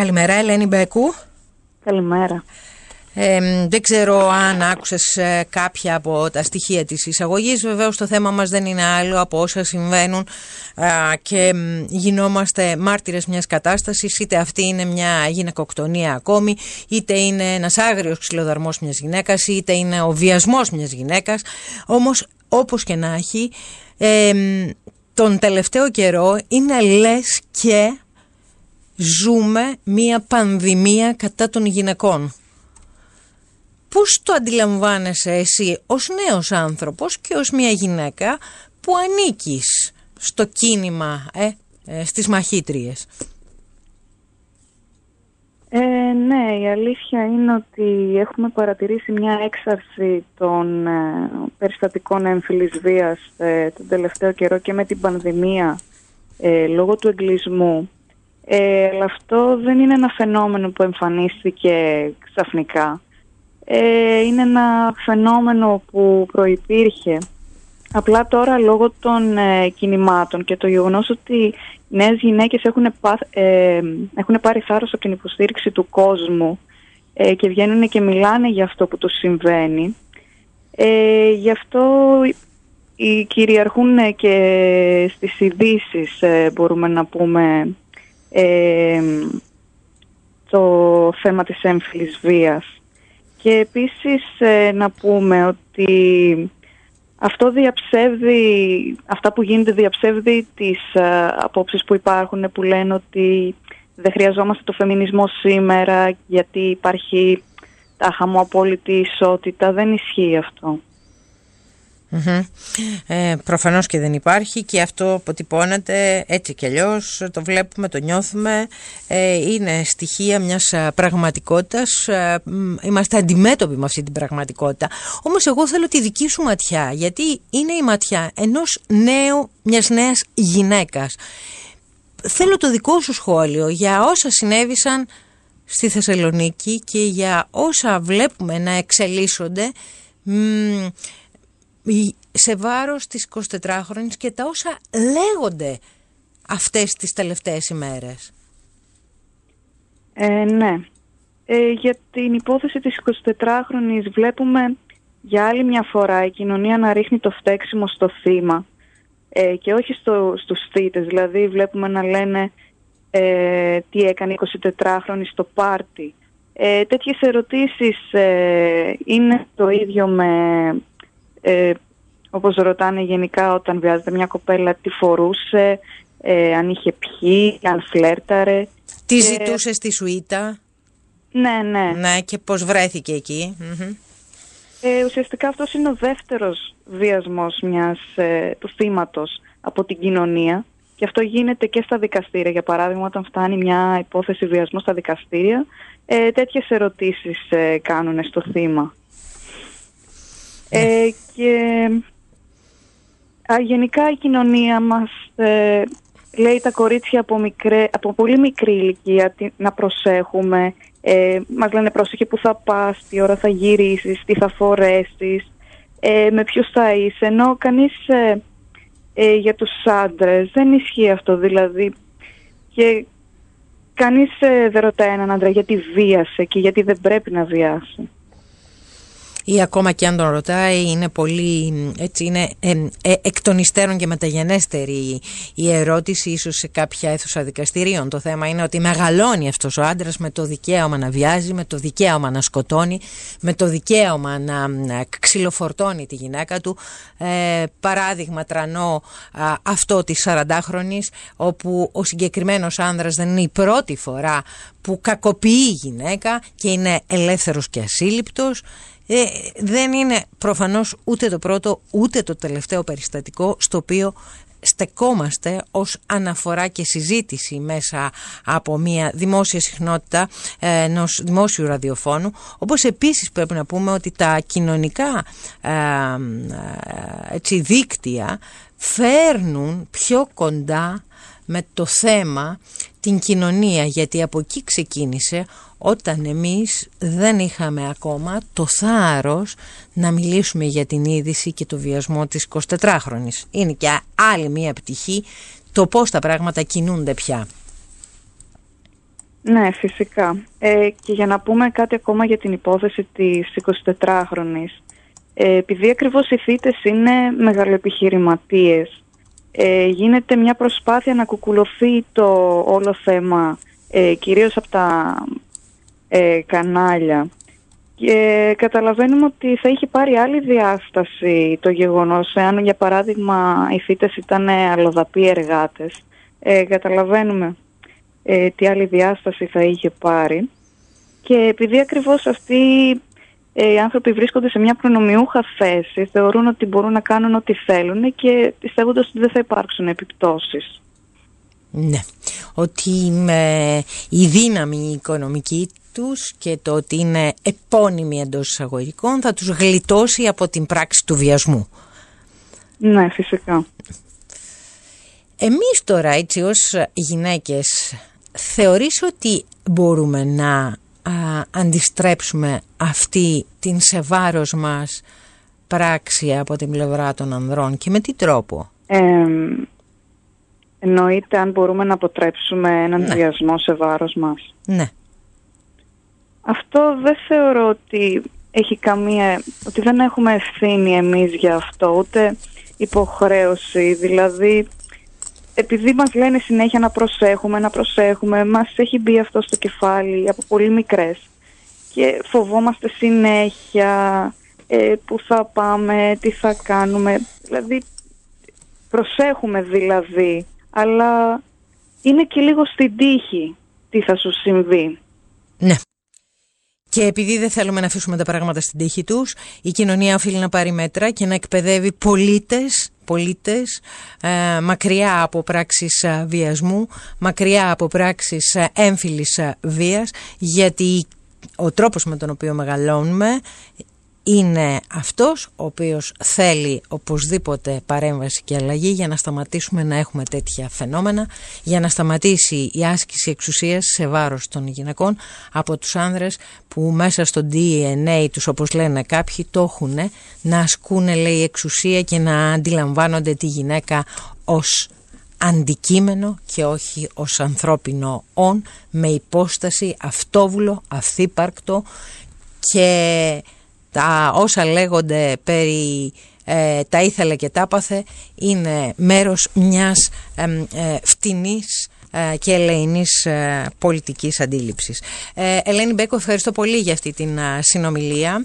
Καλημέρα, Ελένη Μπέκου. Καλημέρα. Ε, δεν ξέρω αν άκουσες ε, κάποια από τα στοιχεία της εισαγωγής. Βεβαίως το θέμα μας δεν είναι άλλο από όσα συμβαίνουν και γινόμαστε μάρτυρες μιας κατάστασης. Είτε αυτή είναι μια γυναικοκτονία ακόμη, είτε είναι ένας άγριος ξυλοδαρμός μιας γυναίκας, είτε είναι ο βιασμός μιας γυναίκας. Όμως όπως και να έχει, τον τελευταίο καιρό είναι λες και ζούμε μία πανδημία κατά των γυναικών. Πώς το αντιλαμβάνεσαι εσύ ως νέος άνθρωπος και ως μία γυναίκα που ανήκεις στο κίνημα, ε, ε στις μαχήτριες; Ε, ναι, η αλήθεια είναι ότι έχουμε παρατηρήσει μια έξαρση των ε, περιστατικών έμφυλης βίας ε, τον τελευταίο καιρό και με την πανδημία ε, λόγω του εγκλισμού. Ε, αλλά αυτό δεν είναι ένα φαινόμενο που εμφανίστηκε ξαφνικά. Ε, είναι ένα φαινόμενο που προϋπήρχε. Απλά τώρα λόγω των ε, κινημάτων και το γεγονός ότι οι νέες γυναίκες έχουν, ε, έχουν πάρει θάρρος από την υποστήριξη του κόσμου ε, και βγαίνουν και μιλάνε για αυτό που τους συμβαίνει. Ε, γι' αυτό οι κυριαρχούν και στις ειδήσεις μπορούμε να πούμε το θέμα της έμφυλης βίας. Και επίσης ε, να πούμε ότι αυτό διαψεύδει, αυτά που γίνεται διαψεύδει τις ε, απόψεις που υπάρχουν που λένε ότι δεν χρειαζόμαστε το φεμινισμό σήμερα γιατί υπάρχει τα απόλυτη ισότητα. Δεν ισχύει αυτό. Ε, προφανώς και δεν υπάρχει και αυτό αποτυπώνεται έτσι κι αλλιώς, το βλέπουμε, το νιώθουμε. Ε, είναι στοιχεία μιας πραγματικότητας. Ε, είμαστε αντιμέτωποι με αυτή την πραγματικότητα. Όμως εγώ θέλω τη δική σου ματιά γιατί είναι η ματιά ενός νέου, μιας νέας γυναίκας. Θέλω το δικό σου σχόλιο για όσα συνέβησαν στη Θεσσαλονίκη και για όσα βλέπουμε να εξελίσσονται σε βάρος της 24χρονης και τα όσα λέγονται αυτές τις τελευταίες ημέρες. Ε, ναι. Ε, για την υπόθεση της 24χρονης βλέπουμε για άλλη μια φορά η κοινωνία να ρίχνει το φταίξιμο στο θύμα ε, και όχι στο, στους θύτες. Δηλαδή βλέπουμε να λένε ε, τι έκανε η 24χρονη στο πάρτι. Ε, τέτοιες ερωτήσεις ε, είναι το ίδιο με ε, όπως ρωτάνε γενικά όταν βιάζεται μια κοπέλα τι φορούσε, ε, αν είχε πιει, αν φλέρταρε. Τι ε, ζητούσες στη σουίτα; Ναι, ναι. Ναι, και πώς βρέθηκε Ε, ουσιαστικά αυτός είναι ο δεύτερος βιασμός μιας, ε, του θύματος από την κοινωνία και αυτό γίνεται και στα δικαστήρια. Για παράδειγμα, όταν φτάνει μια υπόθεση βιασμού στα δικαστήρια, ε, τέτοιες ερωτήσεις ε, κάνουν στο θύμα. Ε, και α, γενικά η κοινωνία μας ε, λέει τα κορίτσια από, μικρέ, από πολύ μικρή ηλικία να προσέχουμε. Ε, μας λένε πρόσεχε που θα πας, τι ώρα θα γυρίσεις, τι θα φορέσεις, ε, με ποιους θα είσαι. Ενώ κανείς ε, ε, για τους άντρες δεν ισχύει αυτό δηλαδή. Και κανείς δεν ρωτάει έναν άντρα γιατί βίασε και γιατί δεν πρέπει να βιάσει ή ακόμα και αν τον ρωτάει είναι πολύ έτσι είναι ε, ε, εκ των υστέρων και μεταγενέστερη η ερώτηση ίσως σε κάποια αίθουσα δικαστηρίων. Το θέμα είναι ότι μεγαλώνει αυτός ο άντρας με το δικαίωμα να βιάζει με το δικαίωμα να σκοτώνει με το δικαίωμα να, να ξυλοφορτώνει τη γυναίκα του. Ε, παράδειγμα τρανό αυτό της 40χρονης όπου ο συγκεκριμένος άνδρας δεν είναι η πρώτη φορά που κακοποιεί η γυναίκα και είναι ελεύθερος και ασύλληπτος ε, δεν είναι προφανώς ούτε το πρώτο ούτε το τελευταίο περιστατικό στο οποίο στεκόμαστε ως αναφορά και συζήτηση μέσα από μια δημόσια συχνότητα ε, ενός δημόσιου ραδιοφώνου. Όπως επίσης πρέπει να πούμε ότι τα κοινωνικά ε, έτσι, δίκτυα φέρνουν πιο κοντά με το θέμα την κοινωνία γιατί από εκεί ξεκίνησε όταν εμείς δεν είχαμε ακόμα το θάρρος να μιλήσουμε για την είδηση και το βιασμό της 24χρονης. Είναι και άλλη μία πτυχή το πώς τα πράγματα κινούνται πια. Ναι, φυσικά. Ε, και για να πούμε κάτι ακόμα για την υπόθεση της 24χρονης. Ε, επειδή ακριβώς οι θύτες είναι μεγαλοεπιχειρηματίες, ε, γίνεται μια προσπάθεια να κουκουλωθεί το όλο θέμα, ε, κυρίως από τα ε, κανάλια. Και καταλαβαίνουμε ότι θα είχε πάρει άλλη διάσταση το γεγονός, εάν για παράδειγμα οι θύτες ήταν αλλοδαποί εργάτες. Ε, καταλαβαίνουμε ε, τι άλλη διάσταση θα είχε πάρει. Και επειδή ακριβώς αυτοί ε, οι άνθρωποι βρίσκονται σε μια προνομιούχα θέση, θεωρούν ότι μπορούν να κάνουν ό,τι θέλουν και πιστεύοντας ότι δεν θα υπάρξουν επιπτώσεις. Ναι, ότι με η δύναμη οικονομική τους και το ότι είναι επώνυμοι εντός εισαγωγικών θα τους γλιτώσει από την πράξη του βιασμού. Ναι, φυσικά. Εμείς τώρα έτσι ως γυναίκες θεωρείς ότι μπορούμε να αντιστρέψουμε αυτή την σε βάρος μας πράξη από την πλευρά των ανδρών και με τι τρόπο; Ε, εννοείται αν μπορούμε να αποτρέψουμε έναν ναι. βιασμό σε βάρος μας. Ναι. Αυτό δεν θεωρώ ότι έχει καμία, ότι δεν έχουμε ευθύνη εμείς για αυτό, ούτε υποχρέωση. Δηλαδή, επειδή μας λένε συνέχεια να προσέχουμε, να προσέχουμε, μας έχει μπει αυτό στο κεφάλι από πολύ μικρές και φοβόμαστε συνέχεια ε, που θα πάμε, τι θα κάνουμε. Δηλαδή, προσέχουμε δηλαδή, αλλά είναι και λίγο στην τύχη τι θα σου συμβεί. Ναι. Και επειδή δεν θέλουμε να αφήσουμε τα πράγματα στην τύχη τους, η κοινωνία οφείλει να πάρει μέτρα και να εκπαιδεύει πολίτες, πολίτες ε, μακριά από πράξεις ε, βιασμού, μακριά από πράξεις ε, έμφυλης βίας, γιατί ο τρόπος με τον οποίο μεγαλώνουμε είναι αυτός ο οποίος θέλει οπωσδήποτε παρέμβαση και αλλαγή για να σταματήσουμε να έχουμε τέτοια φαινόμενα, για να σταματήσει η άσκηση εξουσίας σε βάρος των γυναικών από τους άνδρες που μέσα στο DNA τους όπως λένε κάποιοι το έχουν να ασκούν λέει εξουσία και να αντιλαμβάνονται τη γυναίκα ως αντικείμενο και όχι ως ανθρώπινο όν με υπόσταση αυτόβουλο, αυθύπαρκτο και τα όσα λέγονται περί ε, τα ήθελε και τα πάθε είναι μέρος μιας ε, ε, φτηνής και ελεηνής πολιτικής αντίληψης. Ελένη Μπέκο, ευχαριστώ πολύ για αυτή την συνομιλία.